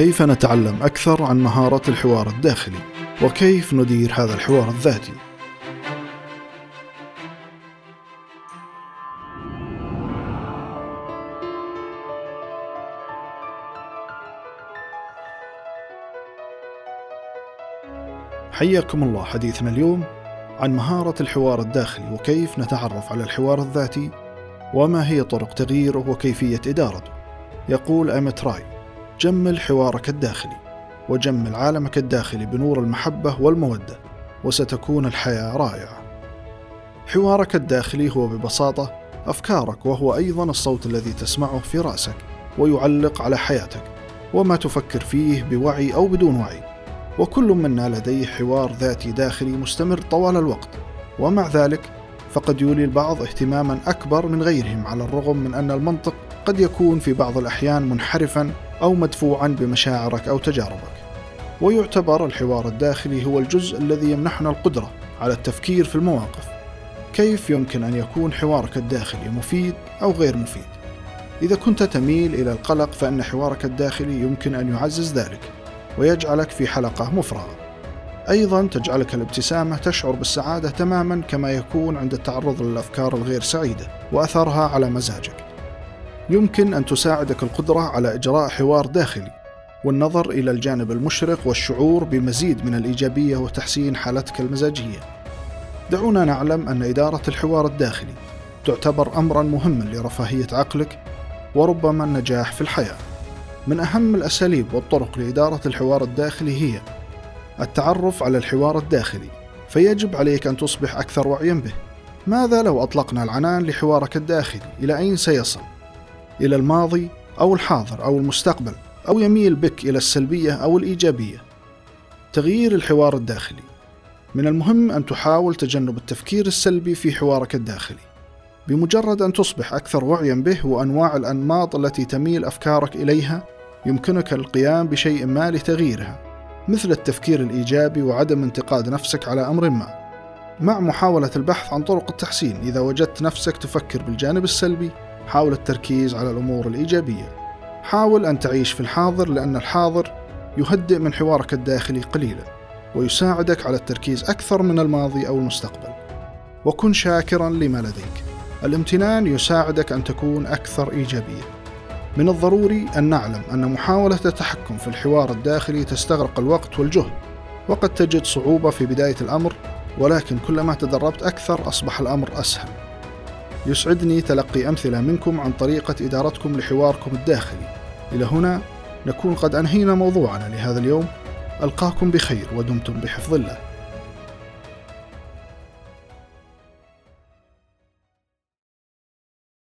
كيف نتعلم أكثر عن مهارة الحوار الداخلي؟ وكيف ندير هذا الحوار الذاتي؟ حياكم الله حديثنا اليوم عن مهارة الحوار الداخلي وكيف نتعرف على الحوار الذاتي وما هي طرق تغييره وكيفية إدارته. يقول أمت راي جمل حوارك الداخلي وجمل عالمك الداخلي بنور المحبة والمودة وستكون الحياة رائعة. حوارك الداخلي هو ببساطة أفكارك وهو أيضا الصوت الذي تسمعه في رأسك ويعلق على حياتك وما تفكر فيه بوعي أو بدون وعي. وكل منا لديه حوار ذاتي داخلي مستمر طوال الوقت. ومع ذلك فقد يولي البعض اهتماما أكبر من غيرهم على الرغم من أن المنطق قد يكون في بعض الأحيان منحرفا أو مدفوعا بمشاعرك أو تجاربك ويعتبر الحوار الداخلي هو الجزء الذي يمنحنا القدرة على التفكير في المواقف كيف يمكن أن يكون حوارك الداخلي مفيد أو غير مفيد إذا كنت تميل إلى القلق فإن حوارك الداخلي يمكن أن يعزز ذلك ويجعلك في حلقة مفرغة. أيضا تجعلك الابتسامة تشعر بالسعادة تماما كما يكون عند التعرض للأفكار الغير سعيدة وأثرها على مزاجك. يمكن أن تساعدك القدرة على إجراء حوار داخلي والنظر إلى الجانب المشرق والشعور بمزيد من الإيجابية وتحسين حالتك المزاجية. دعونا نعلم أن إدارة الحوار الداخلي تعتبر أمرا مهما لرفاهية عقلك وربما النجاح في الحياة من أهم الأساليب والطرق لإدارة الحوار الداخلي هي التعرف على الحوار الداخلي فيجب عليك أن تصبح أكثر وعيا به ماذا لو أطلقنا العنان لحوارك الداخلي إلى أين سيصل؟ إلى الماضي أو الحاضر أو المستقبل أو يميل بك إلى السلبية أو الإيجابية. تغيير الحوار الداخلي. من المهم أن تحاول تجنب التفكير السلبي في حوارك الداخلي. بمجرد أن تصبح أكثر وعيا به وأنواع الأنماط التي تميل أفكارك إليها يمكنك القيام بشيء ما لتغييرها مثل التفكير الإيجابي وعدم انتقاد نفسك على أمر ما. مع محاولة البحث عن طرق التحسين إذا وجدت نفسك تفكر بالجانب السلبي حاول التركيز على الأمور الإيجابية حاول أن تعيش في الحاضر لأن الحاضر يهدئ من حوارك الداخلي قليلا ويساعدك على التركيز أكثر من الماضي أو المستقبل وكن شاكرا لما لديك الامتنان يساعدك أن تكون أكثر إيجابية. من الضروري أن نعلم أن محاولة التحكم في الحوار الداخلي تستغرق الوقت والجهد، وقد تجد صعوبة في بداية الأمر، ولكن كلما تدربت أكثر أصبح الأمر أسهل. يسعدني تلقي أمثلة منكم عن طريقة إدارتكم لحواركم الداخلي. إلى هنا نكون قد أنهينا موضوعنا لهذا اليوم. ألقاكم بخير ودمتم بحفظ الله.